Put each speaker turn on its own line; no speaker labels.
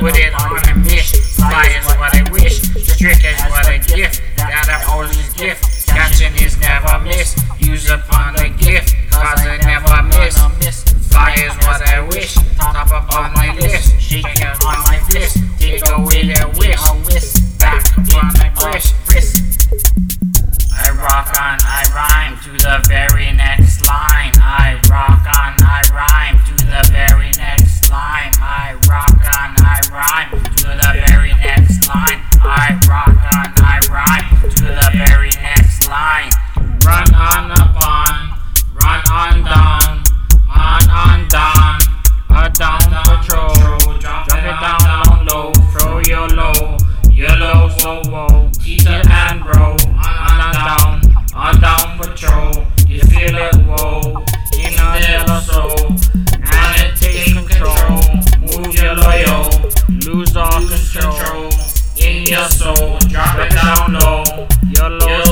would it on lose control in your soul. Drop it down low. Your low